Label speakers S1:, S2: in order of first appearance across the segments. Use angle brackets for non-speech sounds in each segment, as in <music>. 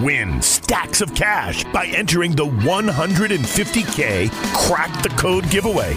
S1: Win stacks of cash by entering the 150K Crack the Code giveaway.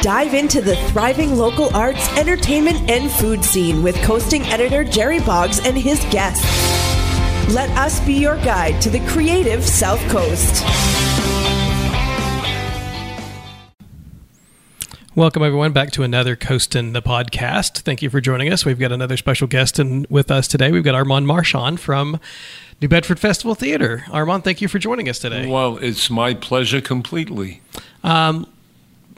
S2: Dive into the thriving local arts, entertainment, and food scene with Coastin' editor Jerry Boggs and his guests. Let us be your guide to the creative South Coast.
S3: Welcome, everyone, back to another Coastin' the podcast. Thank you for joining us. We've got another special guest in, with us today. We've got Armand Marchand from New Bedford Festival Theatre. Armand, thank you for joining us today.
S4: Well, it's my pleasure completely.
S3: Um,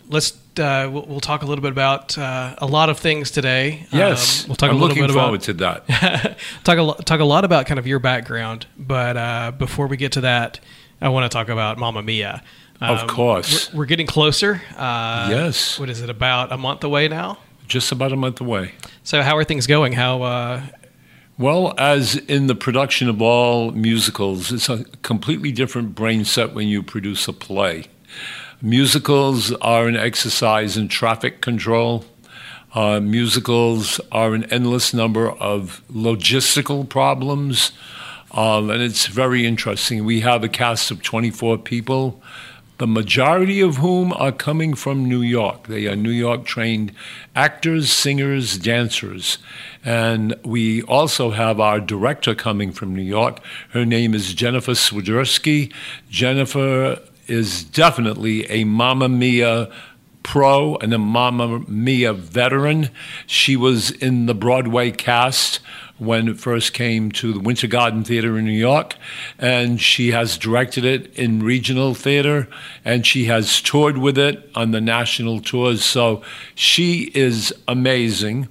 S3: let's uh, we'll, we'll, talk a little bit about uh, a lot of things today.
S4: Yes,
S3: um, we'll talk
S4: I'm
S3: a little
S4: looking
S3: bit
S4: forward
S3: about,
S4: to that. <laughs>
S3: talk a talk a lot about kind of your background, but uh, before we get to that, I want to talk about Mamma Mia.
S4: Um, of course,
S3: we're, we're, getting closer. Uh,
S4: yes.
S3: What is it? About a month away now.
S4: Just about a month away.
S3: So, how are things going? How uh,
S4: well, as in the production of all musicals, it's a completely different brain set when you produce a play. Musicals are an exercise in traffic control. Uh, musicals are an endless number of logistical problems, um, and it's very interesting. We have a cast of 24 people the majority of whom are coming from New York. They are New York trained actors, singers, dancers. And we also have our director coming from New York. Her name is Jennifer Swiderski. Jennifer is definitely a Mamma Mia pro and a Mamma Mia veteran. She was in the Broadway cast when it first came to the Winter Garden Theater in New York, and she has directed it in regional theater, and she has toured with it on the national tours. So she is amazing.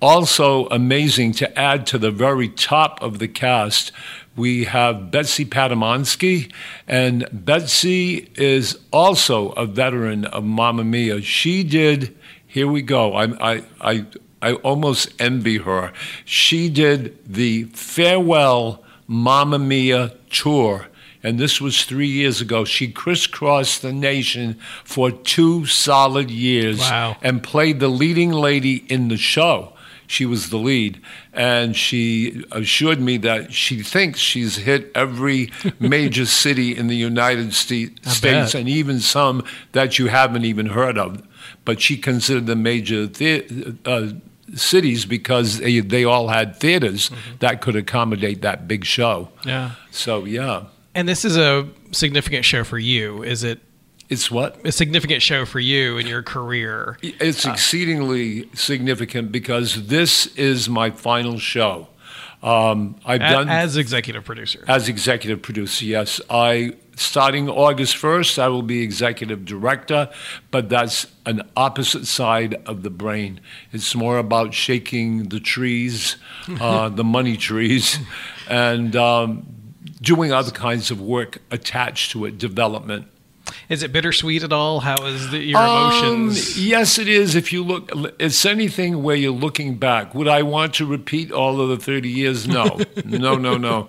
S4: Also, amazing to add to the very top of the cast, we have Betsy Patamonski, and Betsy is also a veteran of Mamma Mia. She did, here we go, I, I, I I almost envy her. She did the farewell Mamma Mia tour. And this was three years ago. She crisscrossed the nation for two solid years
S3: wow.
S4: and played the leading lady in the show. She was the lead, and she assured me that she thinks she's hit every <laughs> major city in the United States, and even some that you haven't even heard of. But she considered the major the- uh, cities because they, they all had theaters mm-hmm. that could accommodate that big show.
S3: Yeah.
S4: So, yeah.
S3: And this is a significant show for you, is it?
S4: It's what?
S3: A significant show for you in your career.
S4: It's uh, exceedingly significant because this is my final show. Um, I've
S3: as,
S4: done
S3: as executive producer.
S4: As executive producer, yes. I starting August 1st, I will be executive director, but that's an opposite side of the brain. It's more about shaking the trees, uh, <laughs> the money trees, and um, doing other kinds of work attached to it, development.
S3: Is it bittersweet at all? How is the, your emotions?
S4: Um, yes, it is. If you look, it's anything where you're looking back. Would I want to repeat all of the 30 years? No, <laughs> no, no, no.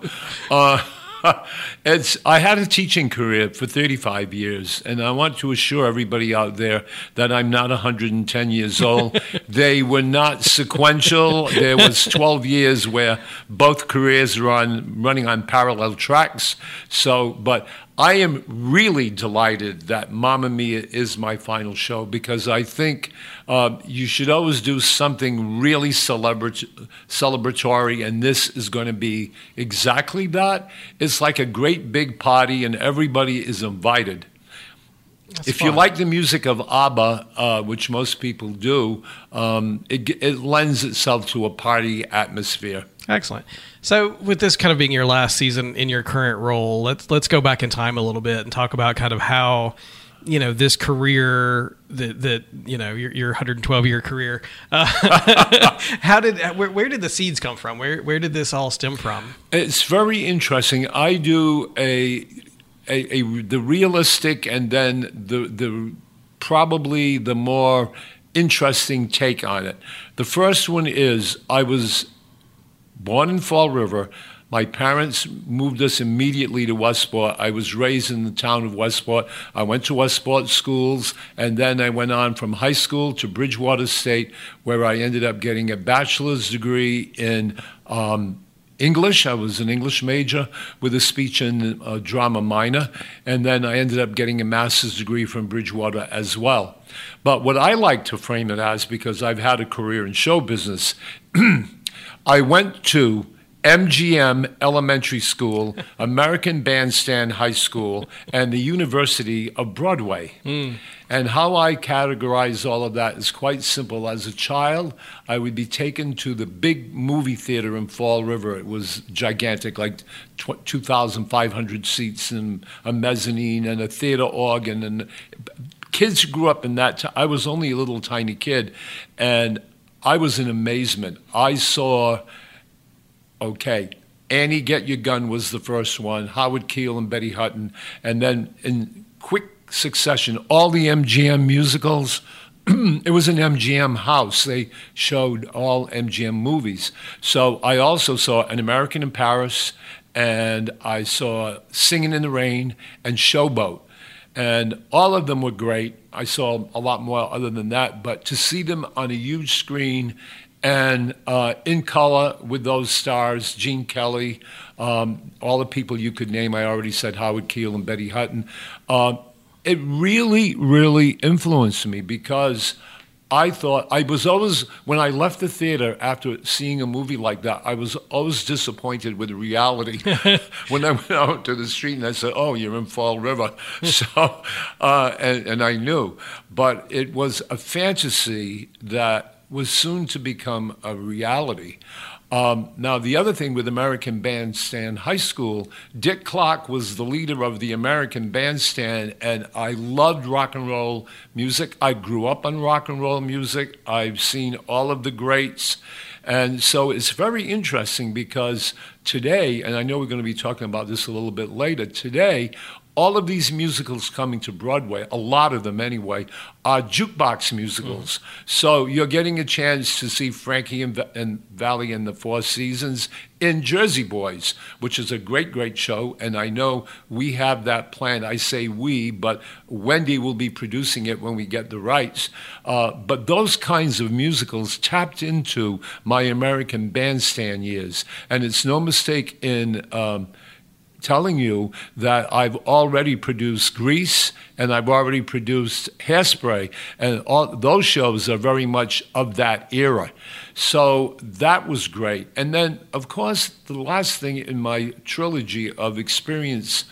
S4: Uh, <laughs> it's I had a teaching career for 35 years, and I want to assure everybody out there that I'm not 110 years old. <laughs> they were not sequential. There was 12 years where both careers were on running on parallel tracks. So, but I am really delighted that Mamma Mia is my final show because I think uh, you should always do something really celebrat- celebratory, and this is going to be exactly that. It's like a great big party, and everybody is invited. That's if fun. you like the music of ABBA, uh, which most people do, um, it, it lends itself to a party atmosphere.
S3: Excellent. So, with this kind of being your last season in your current role, let's let's go back in time a little bit and talk about kind of how you know this career that that you know your, your 112 year career uh, <laughs> how did where, where did the seeds come from where where did this all stem from
S4: it's very interesting i do a a, a, the realistic and then the the probably the more interesting take on it. The first one is I was born in Fall River. My parents moved us immediately to Westport. I was raised in the town of Westport. I went to Westport schools, and then I went on from high school to Bridgewater State, where I ended up getting a bachelor's degree in um, English. I was an English major with a speech and drama minor, and then I ended up getting a master's degree from Bridgewater as well. But what I like to frame it as, because I've had a career in show business, <clears throat> I went to MGM Elementary School, American Bandstand High School, and the University of Broadway. Mm. And how I categorize all of that is quite simple. As a child, I would be taken to the big movie theater in Fall River. It was gigantic, like 2,500 seats and a mezzanine and a theater organ. And kids grew up in that. T- I was only a little tiny kid, and I was in amazement. I saw okay, Annie Get Your Gun was the first one, Howard Keel and Betty Hutton, and then in quick succession, all the MGM musicals. <clears throat> it was an MGM house. They showed all MGM movies. So I also saw An American in Paris, and I saw Singing in the Rain and Showboat. And all of them were great. I saw a lot more other than that, but to see them on a huge screen and uh, in color with those stars, Gene Kelly, um, all the people you could name. I already said Howard Keel and Betty Hutton. Uh, it really, really influenced me because I thought I was always when I left the theater after seeing a movie like that, I was always disappointed with reality. <laughs> <laughs> when I went out to the street and I said, "Oh, you're in Fall River," <laughs> so uh, and, and I knew, but it was a fantasy that was soon to become a reality. Um, now, the other thing with American Bandstand High School, Dick Clark was the leader of the American Bandstand, and I loved rock and roll music. I grew up on rock and roll music. I've seen all of the greats. And so it's very interesting because today, and I know we're going to be talking about this a little bit later, today, all of these musicals coming to Broadway, a lot of them anyway, are jukebox musicals. Mm. So you're getting a chance to see Frankie and, and Valli and the Four Seasons in Jersey Boys, which is a great, great show. And I know we have that plan. I say we, but Wendy will be producing it when we get the rights. Uh, but those kinds of musicals tapped into my American bandstand years. And it's no mistake in. Um, telling you that I've already produced Grease and I've already produced Hairspray, and all those shows are very much of that era. So that was great. And then, of course, the last thing in my trilogy of experience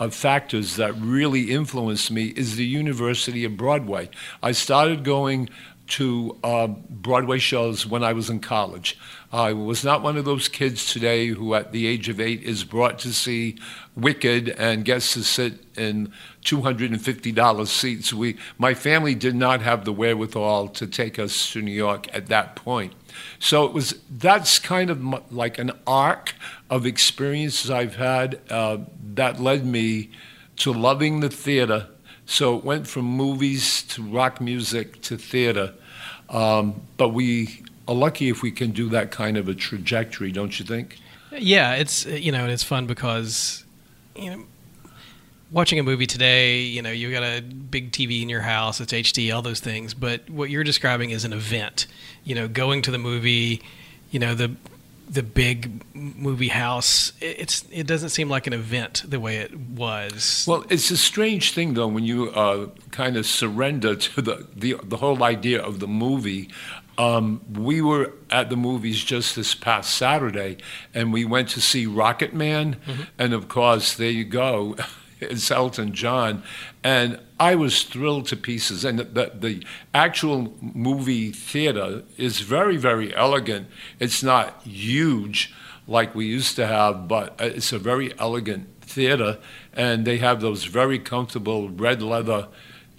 S4: of factors that really influenced me is the University of Broadway. I started going to uh, Broadway shows when I was in college. I was not one of those kids today who, at the age of eight, is brought to see Wicked and gets to sit in $250 seats. We, my family did not have the wherewithal to take us to New York at that point. So it was that's kind of like an arc of experiences I've had uh, that led me to loving the theater. So it went from movies to rock music to theater. Um, but we are lucky if we can do that kind of a trajectory, don't you think?
S3: Yeah, it's you know, it's fun because you know, watching a movie today, you know, you got a big TV in your house, it's HD, all those things. But what you're describing is an event. You know, going to the movie, you know, the the big movie house it's it doesn't seem like an event the way it was.
S4: Well it's a strange thing though when you uh, kind of surrender to the, the the whole idea of the movie. Um, we were at the movies just this past Saturday, and we went to see Rocketman, mm-hmm. and of course, there you go, <laughs> it's Elton John, and I was thrilled to pieces. And the, the actual movie theater is very, very elegant. It's not huge like we used to have, but uh, it's a very elegant theater, and they have those very comfortable red leather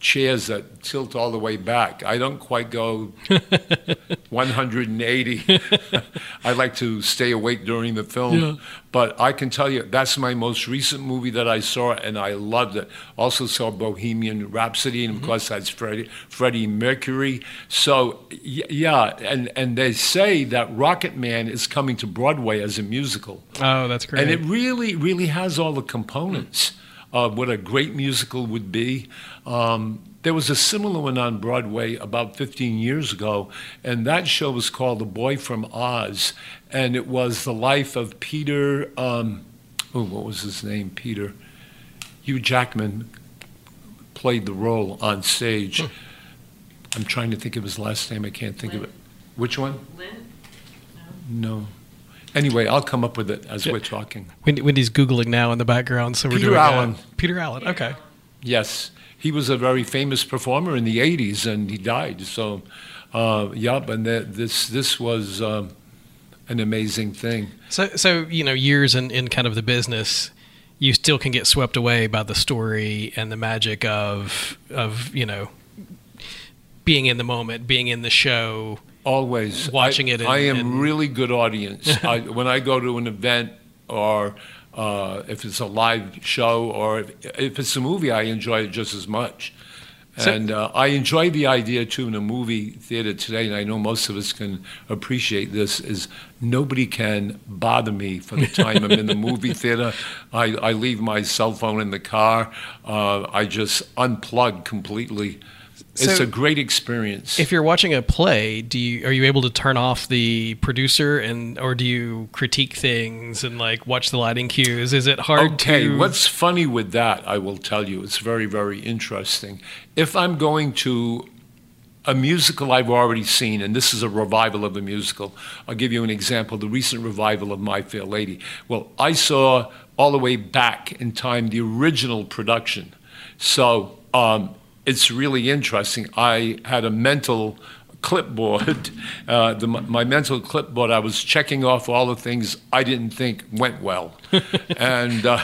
S4: chairs that tilt all the way back. I don't quite go <laughs> 180. <laughs> I like to stay awake during the film.
S3: Yeah.
S4: But I can tell you, that's my most recent movie that I saw, and I loved it. Also saw Bohemian Rhapsody, and of mm-hmm. course that's Freddie, Freddie Mercury. So yeah, and and they say that Rocketman is coming to Broadway as a musical.
S3: Oh, that's great.
S4: And it really, really has all the components of what a great musical would be. Um, there was a similar one on Broadway about 15 years ago, and that show was called The Boy from Oz, and it was the life of Peter. Um, oh, what was his name? Peter. Hugh Jackman played the role on stage. I'm trying to think of his last name. I can't think of it. Which one?
S5: Lynn?
S4: No. Anyway, I'll come up with it as we're talking.
S3: Wendy's googling now in the background, so we're
S4: Peter
S3: doing uh,
S4: Allen.
S3: Peter Allen. Okay.
S4: Yes, he was a very famous performer in the '80s, and he died. So, uh, yep, and that, this this was um, an amazing thing.
S3: So, so you know, years in, in kind of the business, you still can get swept away by the story and the magic of of you know being in the moment, being in the show.
S4: Always
S3: Watching
S4: I,
S3: it and-
S4: I am
S3: and-
S4: really good audience. <laughs> I, when I go to an event or uh, if it's a live show or if, if it's a movie, I enjoy it just as much.
S3: So-
S4: and uh, I enjoy the idea too in a movie theater today, and I know most of us can appreciate this. Is nobody can bother me for the time I'm in the <laughs> movie theater. I, I leave my cell phone in the car. Uh, I just unplug completely. It's a great experience.
S3: If you're watching a play, do you are you able to turn off the producer and or do you critique things and like watch the lighting cues? Is it hard
S4: Okay,
S3: to
S4: what's funny with that, I will tell you, it's very, very interesting. If I'm going to a musical I've already seen, and this is a revival of a musical, I'll give you an example the recent revival of My Fair Lady. Well, I saw all the way back in time the original production. So um, it's really interesting. I had a mental clipboard, <laughs> uh, the, my mental clipboard, I was checking off all the things I didn't think went well. <laughs> and, uh,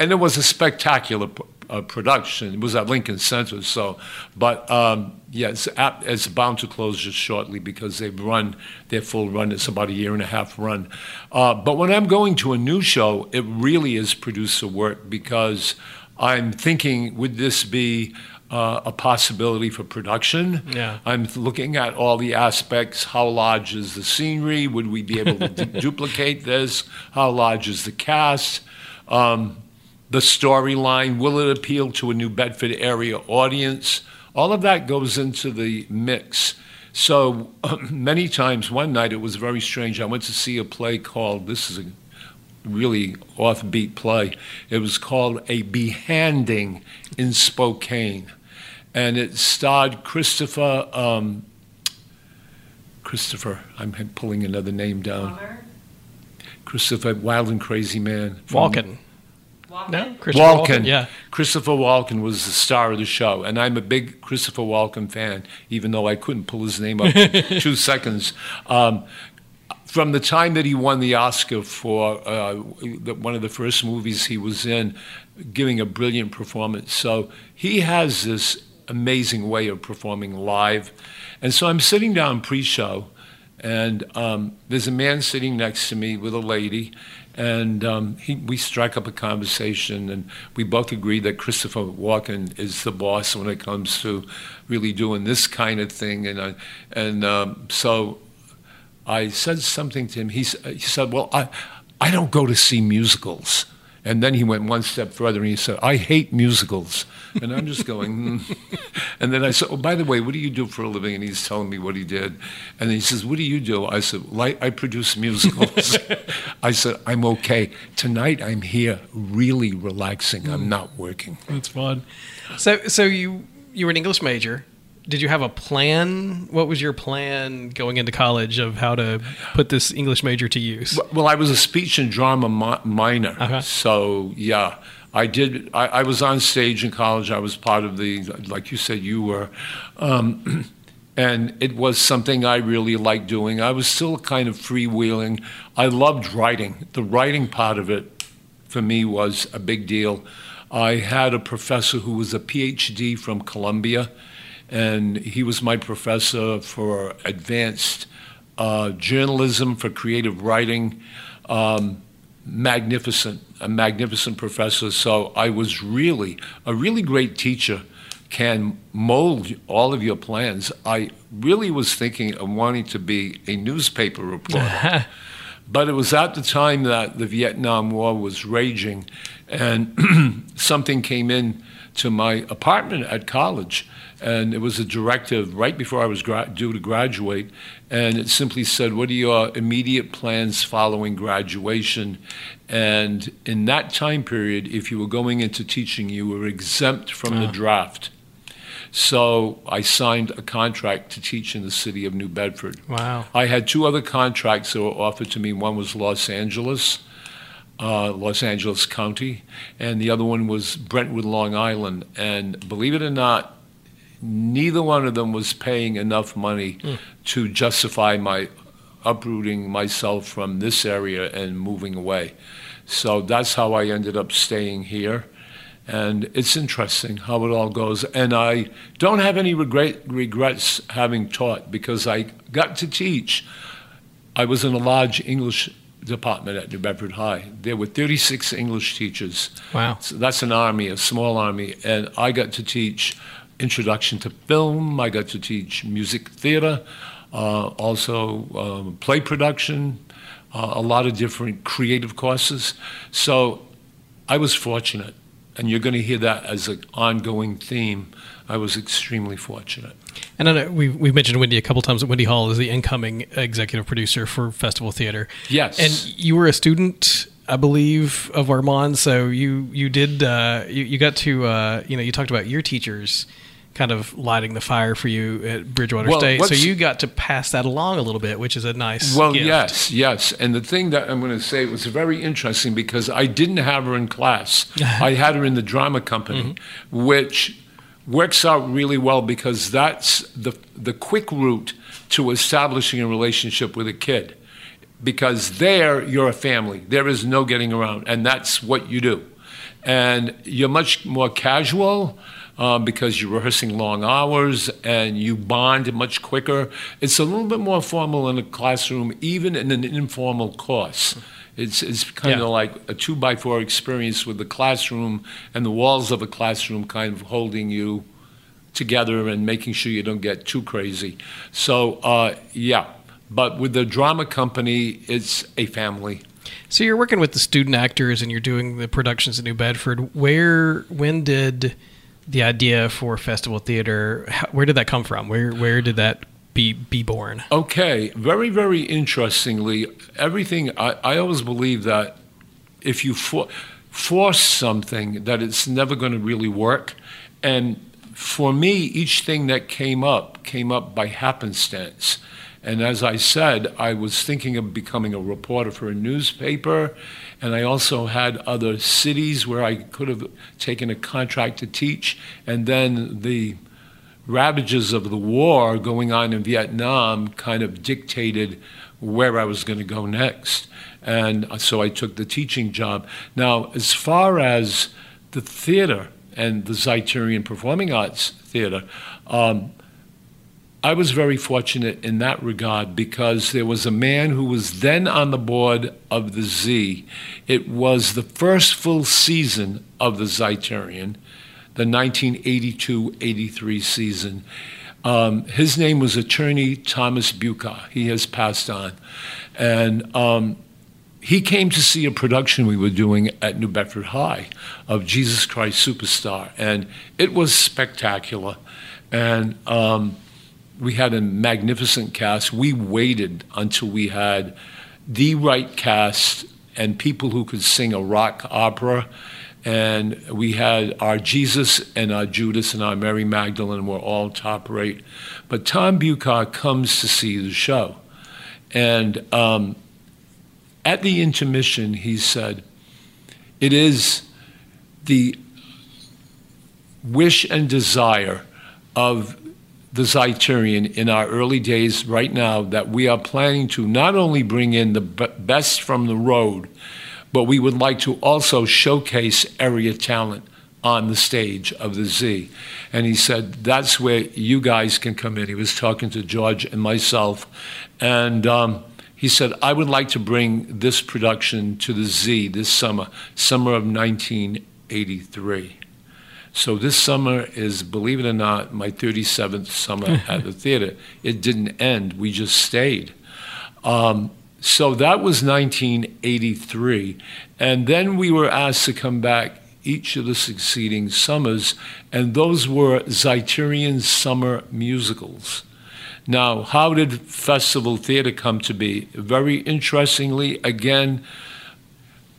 S4: and it was a spectacular p- uh, production. It was at Lincoln Center, so, but um, yeah, it's, ap- it's bound to close just shortly because they've run their full run. It's about a year and a half run. Uh, but when I'm going to a new show, it really is producer work because I'm thinking, would this be uh, a possibility for production?
S3: Yeah.
S4: I'm looking at all the aspects. How large is the scenery? Would we be able to du- <laughs> duplicate this? How large is the cast? Um, the storyline, will it appeal to a New Bedford area audience? All of that goes into the mix. So <clears throat> many times, one night it was very strange. I went to see a play called, this is a really offbeat play. It was called A Behanding in Spokane. And it starred Christopher, um, Christopher, I'm pulling another name down.
S5: Walker?
S4: Christopher, Wild and Crazy Man. from-
S3: Walken? No, Christopher
S4: Walken.
S3: Yeah.
S4: Christopher Walken was the star of the show, and I'm a big Christopher Walken fan, even though I couldn't pull his name up in <laughs> two seconds. Um, from the time that he won the Oscar for uh, one of the first movies he was in, giving a brilliant performance. So he has this amazing way of performing live. And so I'm sitting down pre show, and um, there's a man sitting next to me with a lady, and um, he, we strike up a conversation, and we both agree that Christopher Walken is the boss when it comes to really doing this kind of thing. And, I, and um, so I said something to him. He, he said, Well, I, I don't go to see musicals. And then he went one step further and he said, I hate musicals. And I'm just going, hmm. <laughs> And then I said, Oh, by the way, what do you do for a living? And he's telling me what he did. And he says, What do you do? I said, well, I, I produce musicals. <laughs> I said, I'm okay. Tonight I'm here really relaxing. I'm not working.
S3: That's fun. So, so you you were an English major. Did you have a plan? What was your plan going into college of how to put this English major to use?
S4: Well, I was a speech and drama mi- minor,
S3: Uh-huh.
S4: so yeah, I did. I, I was on stage in college. I was part of the, like you said, you were, um, <clears throat> and it was something I really liked doing. I was still kind of freewheeling. I loved writing. The writing part of it, for me, was a big deal. I had a professor who was a PhD from Columbia, and he was my professor for advanced uh, journalism, for creative writing. Um, magnificent, a magnificent professor. So I was really a really great teacher. Can mold all of your plans. I really was thinking of wanting to be a newspaper reporter. <laughs> But it was at the time that the Vietnam War was raging, and <clears throat> something came in to my apartment at college, and it was a directive right before I was gra- due to graduate, and it simply said, "What are your immediate plans following graduation?" And in that time period, if you were going into teaching, you were exempt from the draft. So I signed a contract to teach in the city of New Bedford.
S3: Wow.
S4: I had two other contracts that were offered to me. One was Los Angeles, uh, Los Angeles County, and the other one was Brentwood, Long Island. And believe it or not, neither one of them was paying enough money hmm. to justify my uprooting myself from this area and moving away. So that's how I ended up staying here. And it's interesting how it all goes. And I don't have any regret, regrets having taught because I got to teach. I was in a large English department at New Bedford High. There were 36 English teachers.
S3: Wow.
S4: So that's an army, a small army. And I got to teach introduction to film, I got to teach music theater, uh, also um, play production, uh, a lot of different creative courses. So I was fortunate. And you're going to hear that as an ongoing theme. I was extremely fortunate.
S3: And I know we've, we've mentioned Wendy a couple times. At Wendy Hall is the incoming executive producer for Festival Theatre.
S4: Yes.
S3: And you were a student, I believe, of Armand. So you you did uh, you, you got to uh, you know you talked about your teachers kind of lighting the fire for you at Bridgewater
S4: Well,
S3: State. So you got to pass that along a little bit, which is a nice.
S4: Well,
S3: gift.
S4: yes, yes. And the thing that I'm going to say was very interesting because I didn't have her in class. <laughs> I had her in the drama company, mm-hmm. which works out really well because that's the the quick route to establishing a relationship with a kid. Because there you're a family. There is no getting around, and that's what you do. And you're much more casual um, because you're rehearsing long hours and you bond much quicker. It's a little bit more formal in a classroom, even in an informal course. It's, it's kind
S3: Yeah.
S4: of like a two by four experience with the classroom and the walls of a classroom kind of holding you together and making sure you don't get too crazy. So, uh, yeah. But with the drama company, it's a family.
S3: So you're working with the student actors and you're doing the productions in New Bedford. Where, when did the idea for festival theater? Where did that come from? Where, where did that be be born?
S4: Okay, very, very interestingly, everything, I, I always believe that if you for, force something, that it's never going to really work. And for me, each thing that came up came up by happenstance. And as I said, I was thinking of becoming a reporter for a newspaper, and I also had other cities where I could have taken a contract to teach, and then the ravages of the war going on in Vietnam kind of dictated where I was going to go next. And so I took the teaching job. Now, as far as the theater and the Zeiterion Performing Arts Theater, um, I was very fortunate in that regard because there was a man who was then on the board of the Z. It was the first full season of the Zeiterion, the 1982 83 season. Um, his name was attorney Thomas Buca. He has passed on. And um, he came to see a production we were doing at New Bedford High of Jesus Christ Superstar. And it was spectacular. And um, we had a magnificent cast. We waited until we had the right cast and people who could sing a rock opera. And we had our Jesus and our Judas and our Mary Magdalene were all top rate. But Tom Bucar comes to see the show. And um, at the intermission, he said, It is the wish and desire of the Zeiterion in our early days right now that we are planning to not only bring in the best from the road, but we would like to also showcase area talent on the stage of the Z. And he said, That's where you guys can come in. He was talking to George and myself. And um, he said, I would like to bring this production to the Z this summer, summer of 1983. So this summer is, believe it or not, my 37th summer <laughs> at the theater. It didn't end, we just stayed. Um, so that was 1983. And then we were asked to come back each of the succeeding summers, and those were Zeiterion summer musicals. Now, how did festival theater come to be? Very interestingly, again,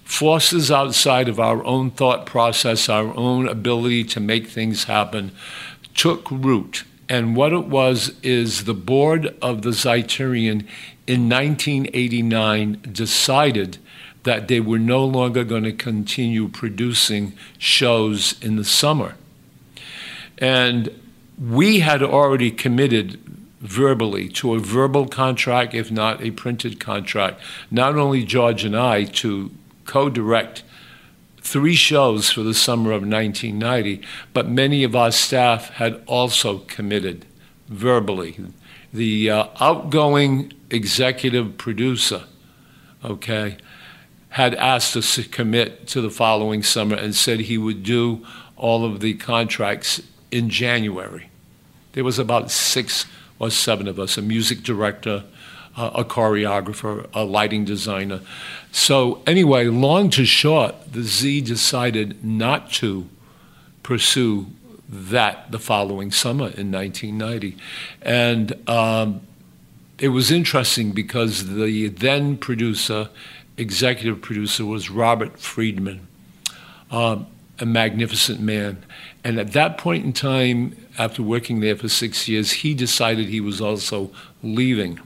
S4: forces outside of our own thought process, our own ability to make things happen, took root. And what it was is the board of the Zeiterion in 1989 decided that they were no longer going to continue producing shows in the summer. And we had already committed verbally to a verbal contract, if not a printed contract, not only George and I, to co direct three shows for the summer of 1990, but many of our staff had also committed verbally. The uh, outgoing executive producer, okay, had asked us to commit to the following summer and said he would do all of the contracts in January. There was about six or seven of us, a music director, uh, a choreographer, a lighting designer. So, anyway, long to short, the Z decided not to pursue that the following summer in 1990. And um, it was interesting because the then producer, executive producer, was Robert Friedman, um, a magnificent man. And at that point in time, after working there for six years, he decided he was also leaving.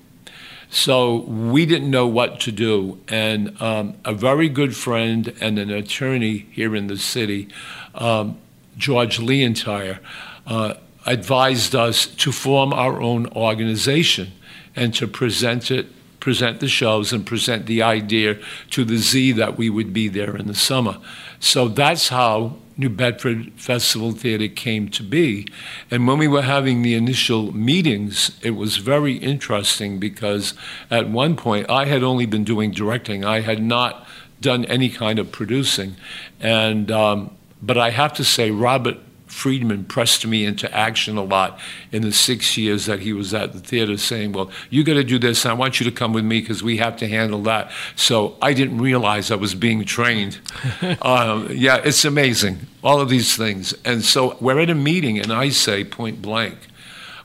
S4: So we didn't know what to do. And um, a very good friend and an attorney here in the city, um, George Leontire, uh, advised us to form our own organization and to present it present the shows and present the idea to the Z that we would be there in the summer. So that's how New Bedford Festival Theatre came to be. And when we were having the initial meetings, it was very interesting because at one point I had only been doing directing, I had not done any kind of producing. And, um, but I have to say, Robert Friedman pressed me into action a lot in the six years that he was at the theater, saying, Well, you got to do this, and I want you to come with me because we have to handle that. So I didn't realize I was being trained. <laughs> um, yeah, it's amazing, all of these things. And so we're at a meeting, and I say point blank,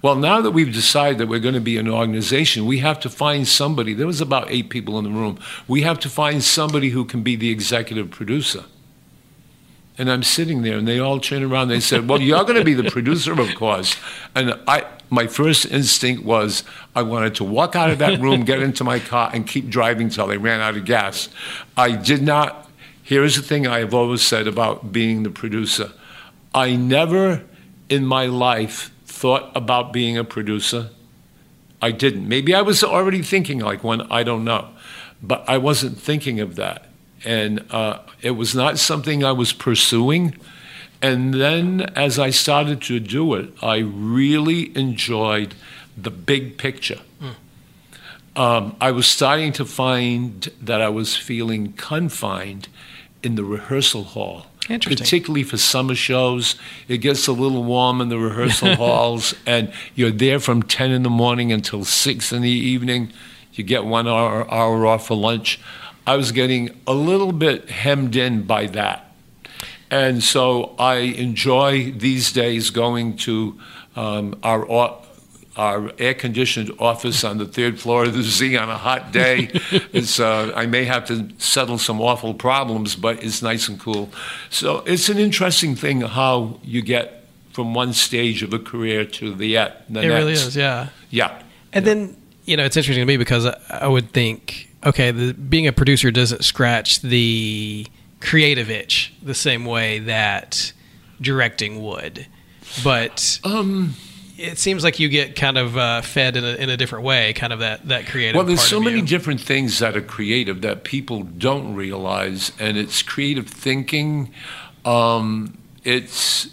S4: well, now that we've decided that we're going to be an organization, we have to find somebody. There was about eight people in the room. We have to find somebody who can be the executive producer. And I'm sitting there, and they all turn around. They said, "Well, you're going to be the producer, of course." And I, my first instinct was, I wanted to walk out of that room, get into my car, and keep driving till they ran out of gas. I did not. Here's the thing I have always said about being the producer: I never, in my life, thought about being a producer. I didn't. Maybe I was already thinking like one. I don't know, but I wasn't thinking of that and uh, it was not something I was pursuing. And then as I started to do it, I really enjoyed the big picture. Mm. Um, I was starting to find that I was feeling confined in the rehearsal hall. Particularly for summer shows, it gets a little warm in the rehearsal <laughs> halls, and you're there from 10 in the morning until 6 in the evening. You get one hour, hour off for lunch. I was getting a little bit hemmed in by that. And so I enjoy these days going to um, our, our air conditioned office on the third floor of the Z on a hot day. <laughs> it's, uh, I may have to settle some awful problems, but it's nice and cool. So it's an interesting thing how you get from one stage of a career to the, uh, the
S3: it
S4: next.
S3: really is, yeah.
S4: Yeah.
S3: And
S4: yeah.
S3: then, you know, it's interesting to me because I, I would think okay, the, being a producer doesn't scratch the creative itch the same way that directing would, but um, it seems like you get kind of uh, fed in a, in a different way, kind of that that creative.
S4: Well, there's so many different things that are creative that people don't realize, and it's creative thinking. Um, it's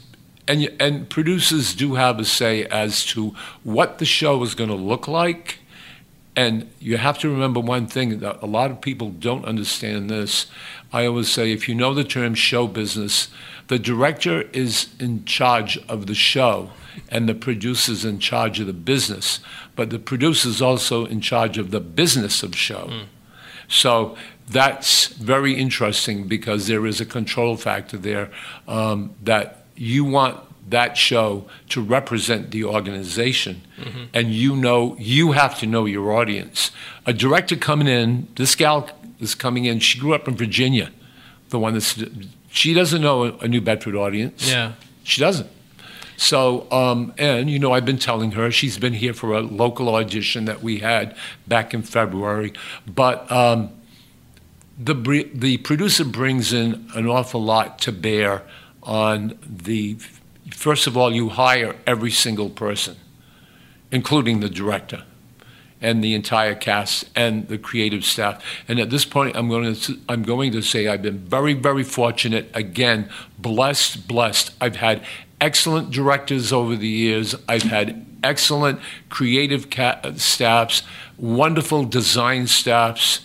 S4: and and producers do have a say as to what the show is going to look like. And you have to remember one thing that a lot of people don't understand this. I always say if you know the term show business, the director is in charge of the show and the producer's in charge of the business, but the producer's also in charge of the business of show. Mm. So that's very interesting because there is a control factor there um, that you want that show to represent the organization mm-hmm. and you know you have to know your audience a director coming in this gal is coming in she grew up in virginia the one that's she doesn't know a, new bedford audience
S3: yeah
S4: she doesn't so, um, and you know, I've been telling her she's been here for a local audition that we had back in February, but um, the the producer brings in an awful lot to bear on the. First of all, you hire every single person, including the director and the entire cast and the creative staff. And at this point, I'm going to I'm going to say I've been very very fortunate. Again, blessed, blessed. I've had excellent directors over the years. I've had excellent creative ca- staffs, wonderful design staffs,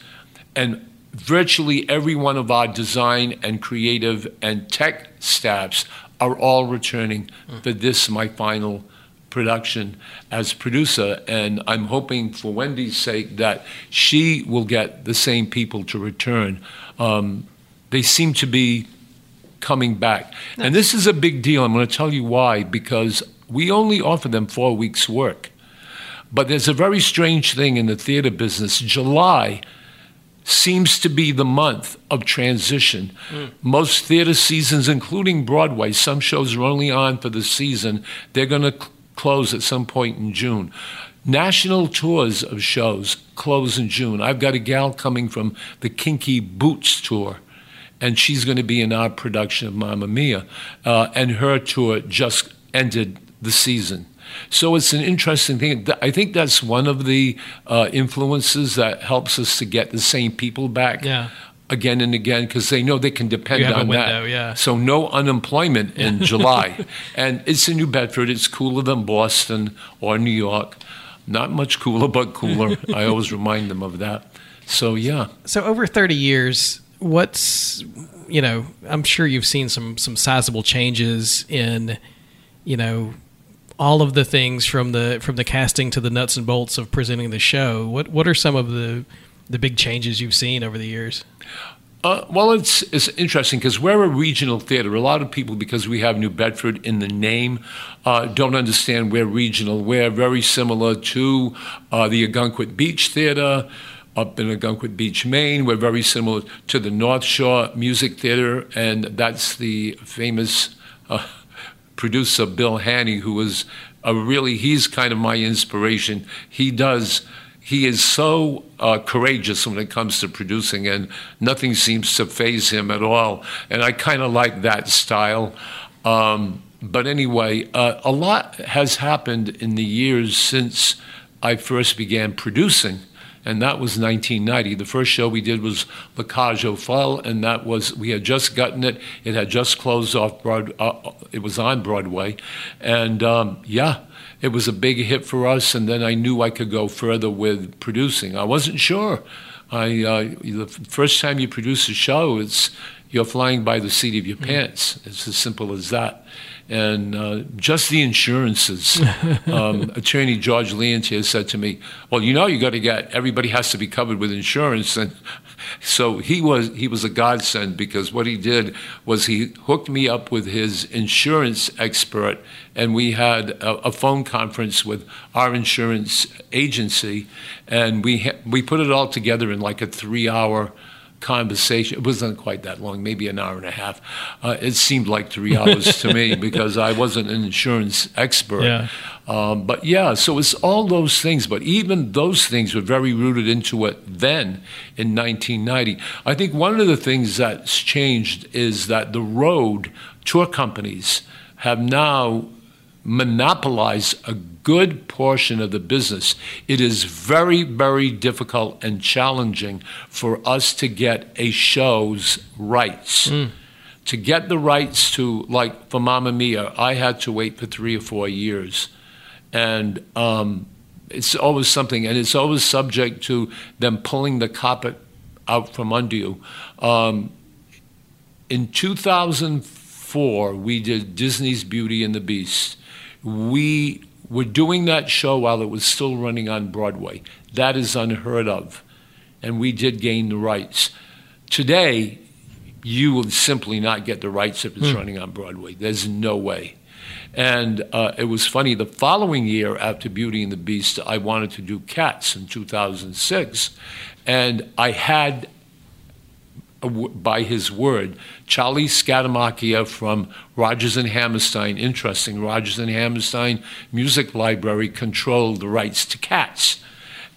S4: and virtually every one of our design and creative and tech staffs are all returning for this, my final production as producer. And I'm hoping for Wendy's sake that she will get the same people to return. Um, they seem to be coming back. And this is a big deal. I'm going to tell you why, because we only offer them four weeks' work. But there's a very strange thing in the theater business. July seems to be the month of transition. Mm. Most theater seasons, including Broadway, some shows are only on for the season. They're going to cl- close at some point in June. National tours of shows close in June. I've got a gal coming from the Kinky Boots tour and she's going to be in our production of Mamma Mia, uh, and her tour just ended the season. So it's an interesting thing. I think that's one of the uh, influences that helps us to get the same people back.
S3: Yeah.
S4: Again and again, because they know they can depend on
S3: window,
S4: that.
S3: Yeah.
S4: So no unemployment in <laughs> July, and it's in New Bedford. It's cooler than Boston or New York. Not much cooler, but cooler. I <laughs> always remind them of that. So yeah.
S3: So over thirty years, what's you know i'm sure you've seen some some sizable changes in you know all of the things from the from the casting to the nuts and bolts of presenting the show what what are some of the the big changes you've seen over the years
S4: uh, well, it's it's interesting because we're a regional theater. A lot of people, because we have New Bedford in the name, uh, don't understand we're regional. We're very similar to uh, the Ogunquit Beach Theater, up in Ogunquit Beach, Maine. We're very similar to the North Shore Music Theater, and that's the famous uh, producer Bill Hanney, who was a really he's kind of my inspiration. He does. He is so uh, courageous when it comes to producing, and nothing seems to phase him at all. And I kind of like that style. Um, but anyway, uh, a lot has happened in the years since I first began producing and that was 1990. The first show we did was Cage aux Folles, and that was we had just gotten it. It had just closed off Broad. Uh, it was on Broadway, and um, yeah, it was a big hit for us. And then I knew I could go further with producing. I wasn't sure. I uh, the first time you produce a show, it's you're flying by the seat of your mm. pants. It's as simple as that and uh, just the insurances. <laughs> um, Attorney George Leontire said to me, "Well, you know, you got to get everybody has to be covered with insurance." And <laughs> so he was he was a godsend because what he did was he hooked me up with his insurance expert, and we had a, a phone conference with our insurance agency, and we ha- we put it all together in like a three hour conversation. It wasn't quite that long, maybe an hour and a half. Uh, it seemed like three hours to me <laughs> because I wasn't an insurance expert.
S3: Yeah.
S4: Um, but yeah, so it's all those things. But even those things were very rooted into it then in 1990. I think one of the things that's changed is that the road tour companies have now monopolized a good portion of the business, it is very, very difficult and challenging for us to get a show's rights. Mm. to get the rights to, like for Mamma Mia, I had to wait for three or four years. And um, it's always something, and it's always subject to them pulling the carpet out from under you. Um, in 2004, we did Disney's Beauty and the Beast. We were doing that show while it was still running on Broadway. That is unheard of. And we did gain the rights. Today, you will simply not get the rights if it's mm. running on Broadway. There's no way. And uh, it was funny, the following year after Beauty and the Beast, I wanted to do Cats in 2006. And I had, by his word, Charlie Scatamacchia from Rodgers and Hammerstein. Interesting, Rodgers and Hammerstein Music Library controlled the rights to Cats.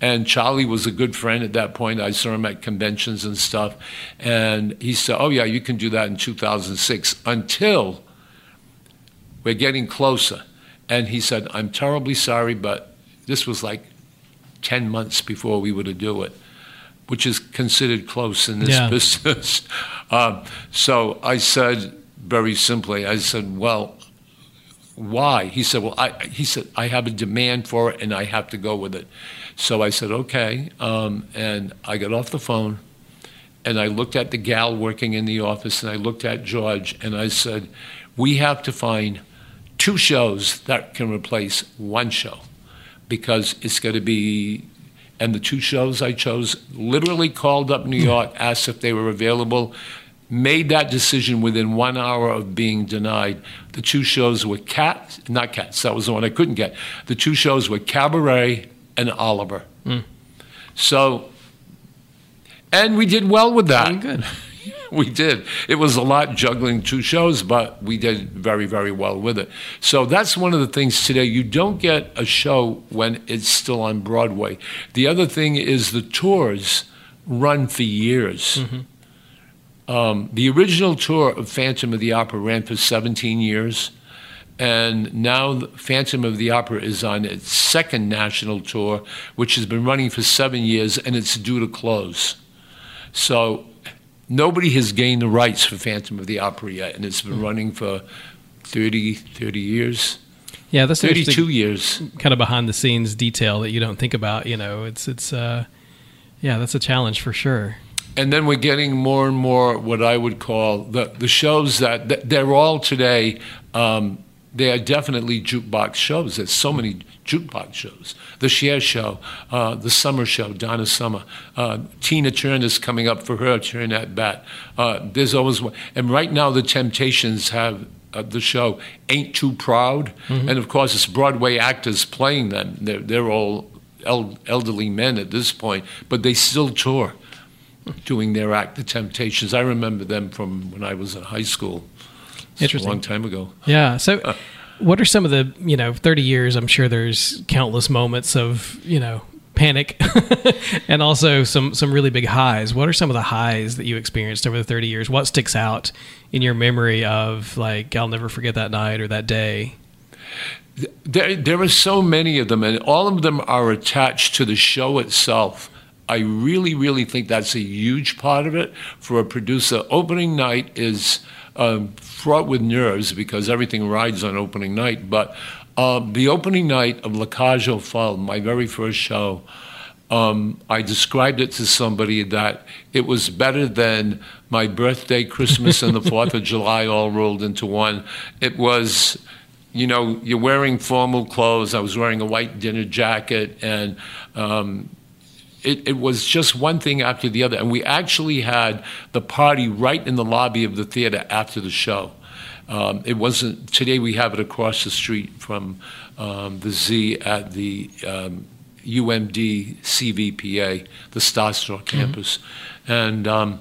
S4: And Charlie was a good friend at that point. I saw him at conventions and stuff. And he said, Oh, yeah, you can do that in 2006 until we're getting closer. And he said, I'm terribly sorry, but this was like 10 months before we were to do it, which is considered close in this yeah. <laughs> business. um, so I said very simply, I said, Well, why? He said, Well, I, he said, I have a demand for it and I have to go with it. So I said, okay. Um, and I got off the phone and I looked at the gal working in the office and I looked at George and I said, we have to find two shows that can replace one show because it's going to be. And the two shows I chose literally called up New York, asked if they were available, made that decision within one hour of being denied. The two shows were Cats, not Cats, that was the one I couldn't get. The two shows were Cabaret and Oliver. Mm. So, and we did well with that.
S3: good. <laughs>
S4: we did. It was a lot juggling two shows, but we did very, very well with it. So that's one of the things today. You don't get a show when it's still on Broadway. The other thing is the tours run for years. Mm-hmm. Um, the original tour of Phantom of the Opera ran for 17 years. And now Phantom of the Opera is on its second national tour, which has been running for seven years, and it's due to close. So nobody has gained the rights for Phantom of the Opera yet, and it's been mm. running for 30, 30 years.
S3: Yeah, that's
S4: 32 years.
S3: Kind of behind the scenes detail that you don't think about. You know, it's it's uh, yeah, that's a challenge for sure.
S4: And then we're getting more and more what I would call the the shows that they're all today. Um, they are definitely jukebox shows. There's so many jukebox shows. The Cher Show, uh, the Summer Show, Donna Summer. Uh, Tina is coming up for her turn at bat. Uh, there's always one. And right now, the Temptations have uh, the show Ain't Too Proud. Mm-hmm. And of course, it's Broadway actors playing them. They're, they're all el- elderly men at this point, but they still tour doing their act, The Temptations. I remember them from when I was in high school. Interesting. A long time ago.
S3: Yeah. So, uh, what are some of the you know 30 years? I'm sure there's countless moments of you know panic <laughs> and also some some really big highs. What are some of the highs that you experienced over the 30 years? What sticks out in your memory of like I'll never forget that night or that day?
S4: There, there are so many of them, and all of them are attached to the show itself. I really, really think that's a huge part of it for a producer. Opening night is um, fraught with nerves because everything rides on opening night. But um, the opening night of La Cage aux Folles, my very first show, um, I described it to somebody that it was better than my birthday, Christmas, and the 4th of <laughs> July all rolled into one. It was, you know, you're wearing formal clothes. I was wearing a white dinner jacket, and um, it, it, was just one thing after the other. And we actually had the party right in the lobby of the theater after the show. Um, it wasn't, today we have it across the street from um, the Z at the um, UMD CVPA, the Star Store mm-hmm. campus. Mm-hmm. And um,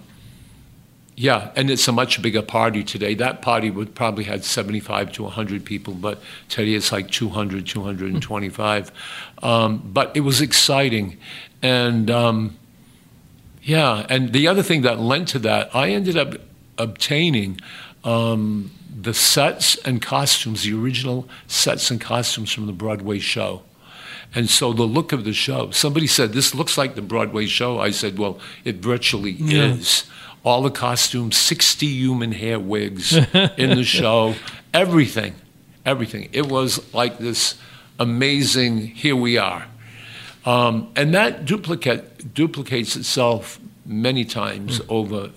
S4: yeah, and it's a much bigger party today. That party would probably had 75 to 100 people, but today it's like 200, 225. Um, but it was exciting. And um, yeah, and the other thing that lent to that, I ended up obtaining um, the sets and costumes, the original sets and costumes from the Broadway show. And so the look of the show, somebody said, This looks like the Broadway show. I said, Well, it virtually yeah. is. all the costumes, 60 human hair wigs <laughs> in the show, everything, everything. It was like this amazing, here we are. Um, and that duplicate, duplicates itself many times mm. over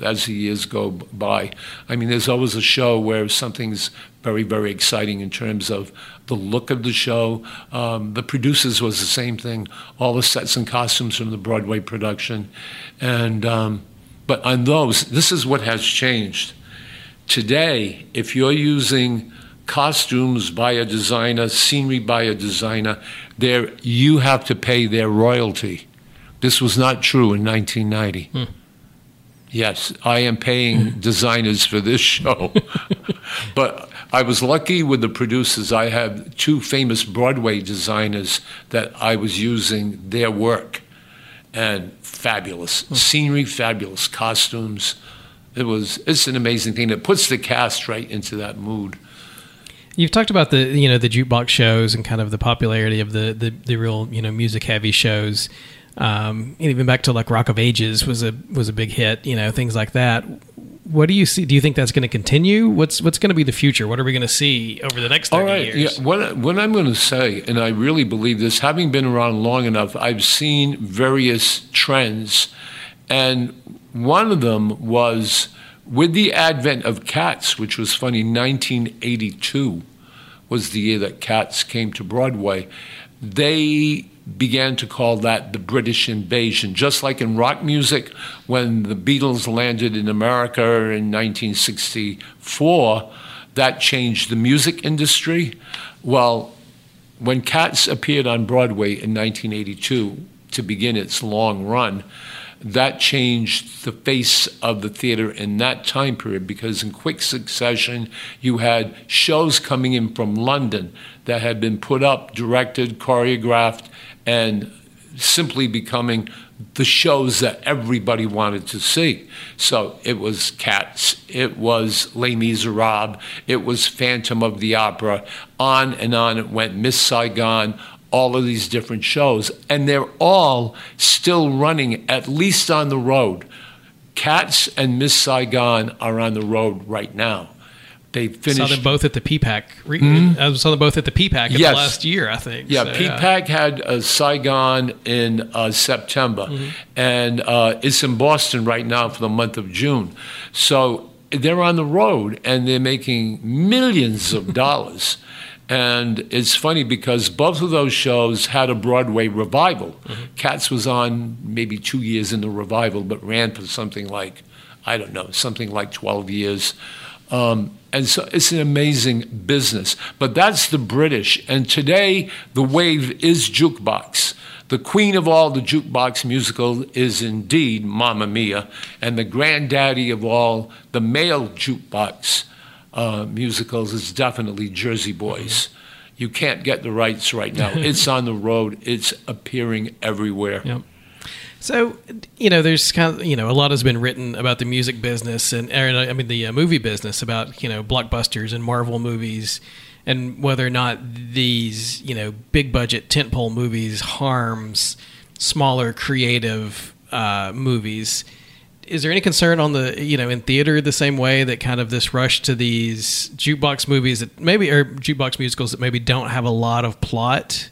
S4: as the years go by. I mean, there's always a show where something's very, very exciting in terms of the look of the show. Um, the producers was the same thing, all the sets and costumes from the Broadway production. And, um, but on those, this is what has changed. Today, if you're using costumes by a designer, scenery by a designer, there you have to pay their royalty. This was not true in 1990. Hmm. Yes, I am paying <laughs> designers for this show. <laughs> but I was lucky with the producers. I have two famous Broadway designers that I was using their work. And fabulous. Hmm. Scenery, fabulous. Costumes. It was it's an amazing thing. It puts the cast right into that mood.
S3: You've talked about the you know the jukebox shows and kind of the popularity of the the, the real you know music heavy shows. Um, even back to like Rock of Ages was a was a big hit. You know things like that. What do you see? Do you think that's going to continue? What's what's going to be the future? What are we going to see over the next 30
S4: All right.
S3: years?
S4: Yeah. What, what I'm going to say, and I really believe this, having been around long enough, I've seen various trends, and one of them was with the advent of Cats, which was funny, 1982 was the year that Cats came to Broadway. They began to call that the British invasion. Just like in rock music, when the Beatles landed in America in 1964, that changed the music industry. Well, when Cats appeared on Broadway in 1982 to begin its long run, that changed the face of the theater in that time period because in quick succession you had shows coming in from London that had been put up, directed, choreographed, and simply becoming the shows that everybody wanted to see. So it was Cats, it was Les Miserables, it was Phantom of the Opera, on and on it went, Miss Saigon, all of these different shows, and they're all still running, at least on the road. Cats and Miss Saigon are on the road right now. They finished.
S3: Saw them both at the PPAC. Mm-hmm. I saw them both at the PPAC yes. last year, I think.
S4: Yeah, so, PPAC yeah. had uh, Saigon in uh, September, mm-hmm. and uh, it's in Boston right now for the month of June. So they're on the road and they're making millions of dollars. <laughs> And it's funny because both of those shows had a Broadway revival. Mm-hmm. Cats was on maybe two years in the revival, but ran for something like, I don't know, something like 12 years. Um, and so it's an amazing business. But that's the British. And today, the wave is jukebox. The queen of all the jukebox musical is indeed Mamma Mia, and the granddaddy of all the male jukebox uh, musicals is definitely Jersey Boys. You can't get the rights right now. <laughs> it's on the road. It's appearing everywhere.
S3: Yep. So, you know, there's kind of, you know, a lot has been written about the music business and, I mean, the uh, movie business about, you know, blockbusters and Marvel movies and whether or not these, you know, big budget tentpole movies harms smaller creative uh, movies is there any concern on the you know in theater the same way that kind of this rush to these jukebox movies that maybe or jukebox musicals that maybe don't have a lot of plot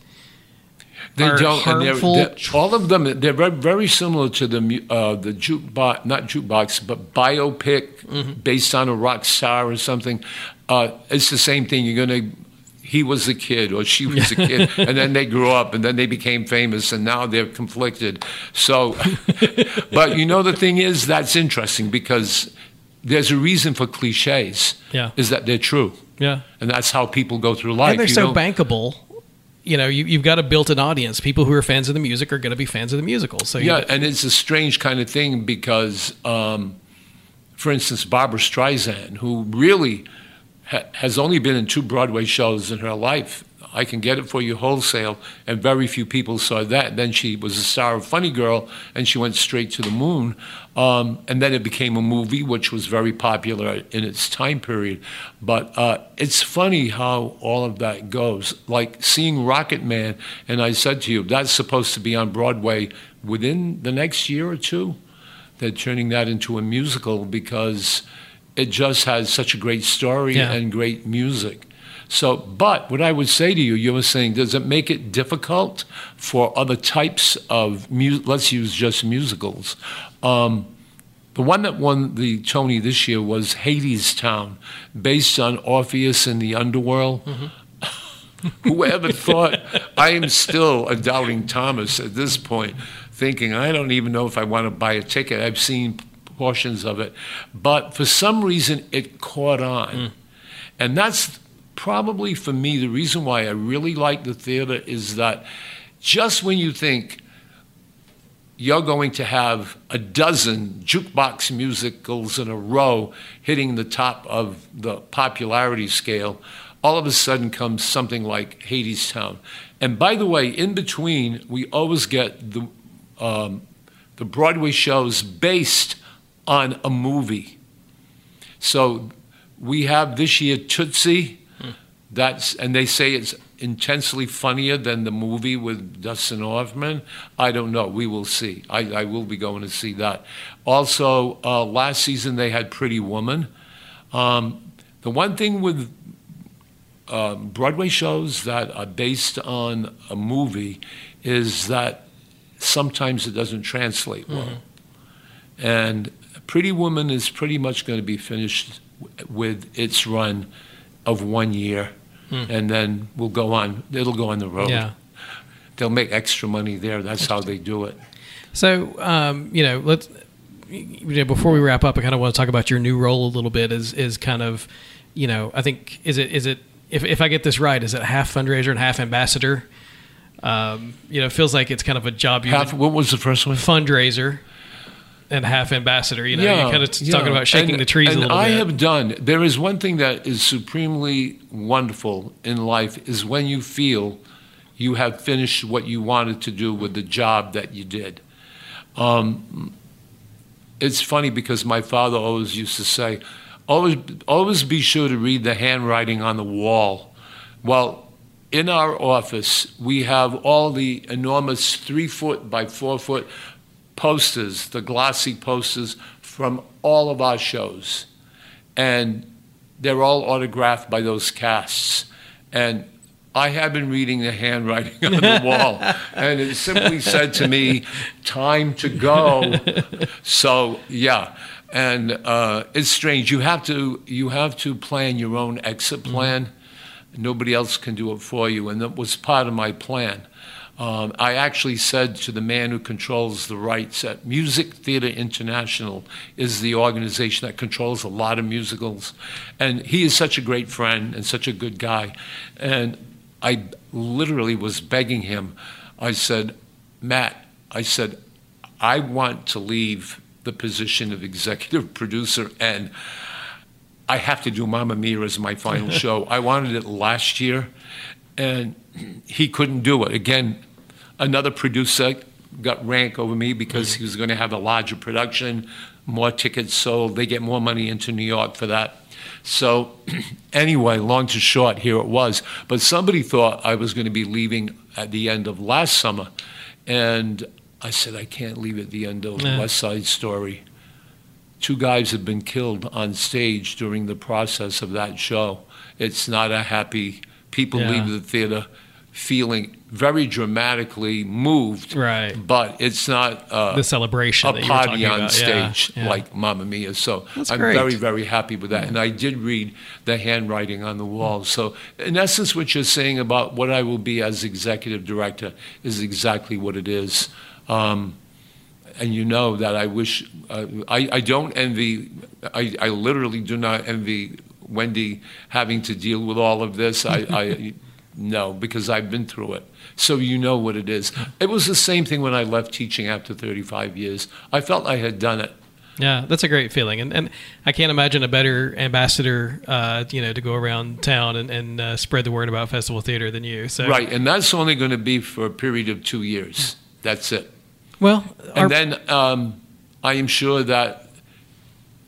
S4: they don't harmful? They're, they're, all of them they're very similar to the uh, the jukebox not jukebox but biopic mm-hmm. based on a rock star or something uh, it's the same thing you're going to he was a kid or she was a kid <laughs> and then they grew up and then they became famous and now they're conflicted so <laughs> but you know the thing is that's interesting because there's a reason for cliches
S3: yeah
S4: is that they're true
S3: yeah
S4: and that's how people go through life
S3: and they're so know? bankable you know, you, have got a built-in audience. People who are fans of the music are going to be fans of the musical. So
S4: yeah, and it's a strange kind of thing because, um, for instance, Barbra Streisand, who really ha- has only been in two Broadway shows in her life. I can get it for you wholesale, and very few people saw that. Then she was a star of Funny Girl, and she went straight to the moon. Um, and then it became a movie, which was very popular in its time period. But uh, it's funny how all of that goes. Like seeing Rocketman, and I said to you, that's supposed to be on Broadway within the next year or two. they're turning that into a musical because it just has such a great story
S3: Yeah.
S4: and great music. So, but what I would say to you, you were saying, does it make it difficult for other types of music? let's use just musicals? Um, the one that won the Tony this year was Hadestown, based on Orpheus in the underworld. <laughs> Whoever <laughs> thought I am still a doubting Thomas at this point, thinking I don't even know if I want to buy a ticket. I've seen portions of it, but for some reason it caught on, and that's probably for me the reason why I really like the theater is that just when you think you're going to have a dozen jukebox musicals in a row hitting the top of the popularity scale, all of a sudden comes something like Hadestown. And by the way, in between, we always get the, um, the Broadway shows based on a movie. So we have this year Tootsie. That's and they say it's intensely funnier than the movie with Dustin Hoffman. I don't know. We will see. I, I will be going to see that. Also, uh, last season they had Pretty Woman. Um, the one thing with um, Broadway shows that are based on a movie is that sometimes it doesn't translate well. And Pretty Woman is pretty much going to be finished w- with its run of one year, and then we'll go on. It'll go on the road.
S3: Yeah.
S4: They'll make extra money there. That's how they do it.
S3: So, um, you know, let's you know, before we wrap up, I kind of want to talk about your new role a little bit. Is is kind of, you know, I think is it is it if if I get this right, is it half fundraiser and half ambassador? Um, you know, it feels like it's kind of a job you
S4: Half, what was the first one?
S3: fundraiser and half ambassador. You know, you're kind of t- talking about shaking
S4: And-
S3: the trees
S4: and
S3: a little
S4: I
S3: bit.
S4: have done. There is one thing that is supremely wonderful in life is when you feel you have finished what you wanted to do with the job that you did. Um, it's funny because my father always used to say, "Always, always be sure to read the handwriting on the wall." Well, in our office, we have all the enormous three foot by four foot posters, the glossy posters from all of our shows. And they're all autographed by those casts. And I have been reading the handwriting on the <laughs> wall, and it simply said to me, "Time to go." So yeah, and uh, it's strange. You have to you have to plan your own exit plan. Nobody else can do it for you, and that was part of my plan. Um, I actually said to the man who controls the rights at Music Theatre International is the organization that controls a lot of musicals, and he is such a great friend and such a good guy, and I literally was begging him. I said, Matt, I said, I want to leave the position of executive producer and I have to do Mamma Mia as my final <laughs> show. I wanted it last year, and he couldn't do it. Again, another producer got rank over me because he was going to have a larger production, more tickets sold. They get more money into New York for that. So, <clears throat> anyway, long to short, here it was. But somebody thought I was going to be leaving at the end of last summer, and I said I can't leave at the end of
S3: Yeah.
S4: West Side Story two guys have been killed on stage during the process of that show. It's not a happy. People
S3: Yeah.
S4: leave the theater feeling very dramatically moved,
S3: Right.
S4: But it's not uh,
S3: the celebration
S4: a
S3: that
S4: party on
S3: about. Yeah,
S4: stage
S3: yeah.
S4: like Mamma Mia. So
S3: That's
S4: I'm
S3: great.
S4: very, very happy with that. And I did read the handwriting on the wall. So in essence, what you're saying about what I will be as executive director is exactly what it is. Um, and you know that I wish uh, I, I don't envy I, I literally do not envy Wendy having to deal with all of this I, I <laughs> no because I've been through it. So you know what it is. It was the same thing when I left teaching after 35 years. I felt I had done it.
S3: Yeah, that's a great feeling, and and I can't imagine a better ambassador, uh, you know, to go around town and, and uh, spread the word about festival theater than you. So.
S4: Right and that's only going to be for a period of two years. That's it.
S3: Well, our,
S4: And then um, I am sure that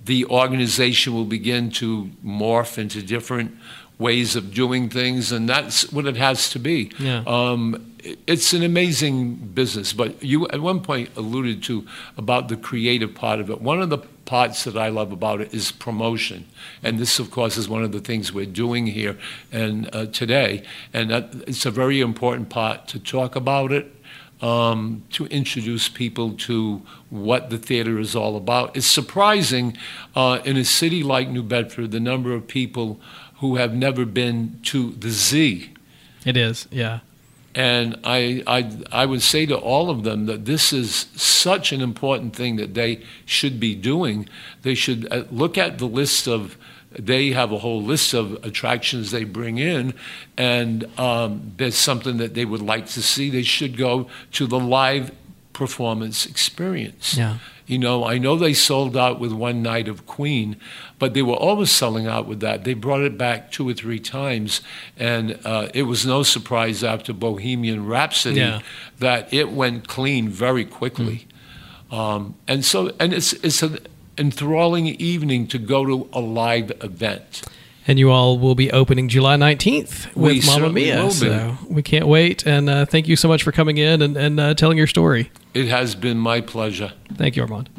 S4: the organization will begin to morph into different ways of doing things, and that's what it has to be.
S3: Yeah.
S4: Um, it's an amazing business, but you at one point alluded to about the creative part of it. One of the parts that I love about it is promotion, and this, of course, is one of the things we're doing here and uh, today, and that, it's a very important part to talk about it. Um, to introduce people to what the theater is all about. It's surprising uh, in a city like New Bedford the number of people who have never been to the Z.
S3: It is, yeah.
S4: And I, I, I would say to all of them that this is such an important thing that they should be doing. They should uh, look at the list of, they have a whole list of attractions they bring in, and um, there's something that they would like to see. They should go to the live performance experience.
S3: Yeah.
S4: You know, I know they sold out with one night of Queen, but they were always selling out with that. They brought it back two or three times, and uh, it was no surprise after Bohemian Rhapsody
S3: Yeah.
S4: that it went clean very quickly. Um, and so, and it's it's an enthralling evening to go to a live event.
S3: And you all will be opening July 19th
S4: We
S3: with Mamma
S4: certainly
S3: Mia.
S4: will be.
S3: So we can't wait. And uh, thank you so much for coming in and, and uh, telling your story.
S4: It has been my pleasure.
S3: Thank you, Armand.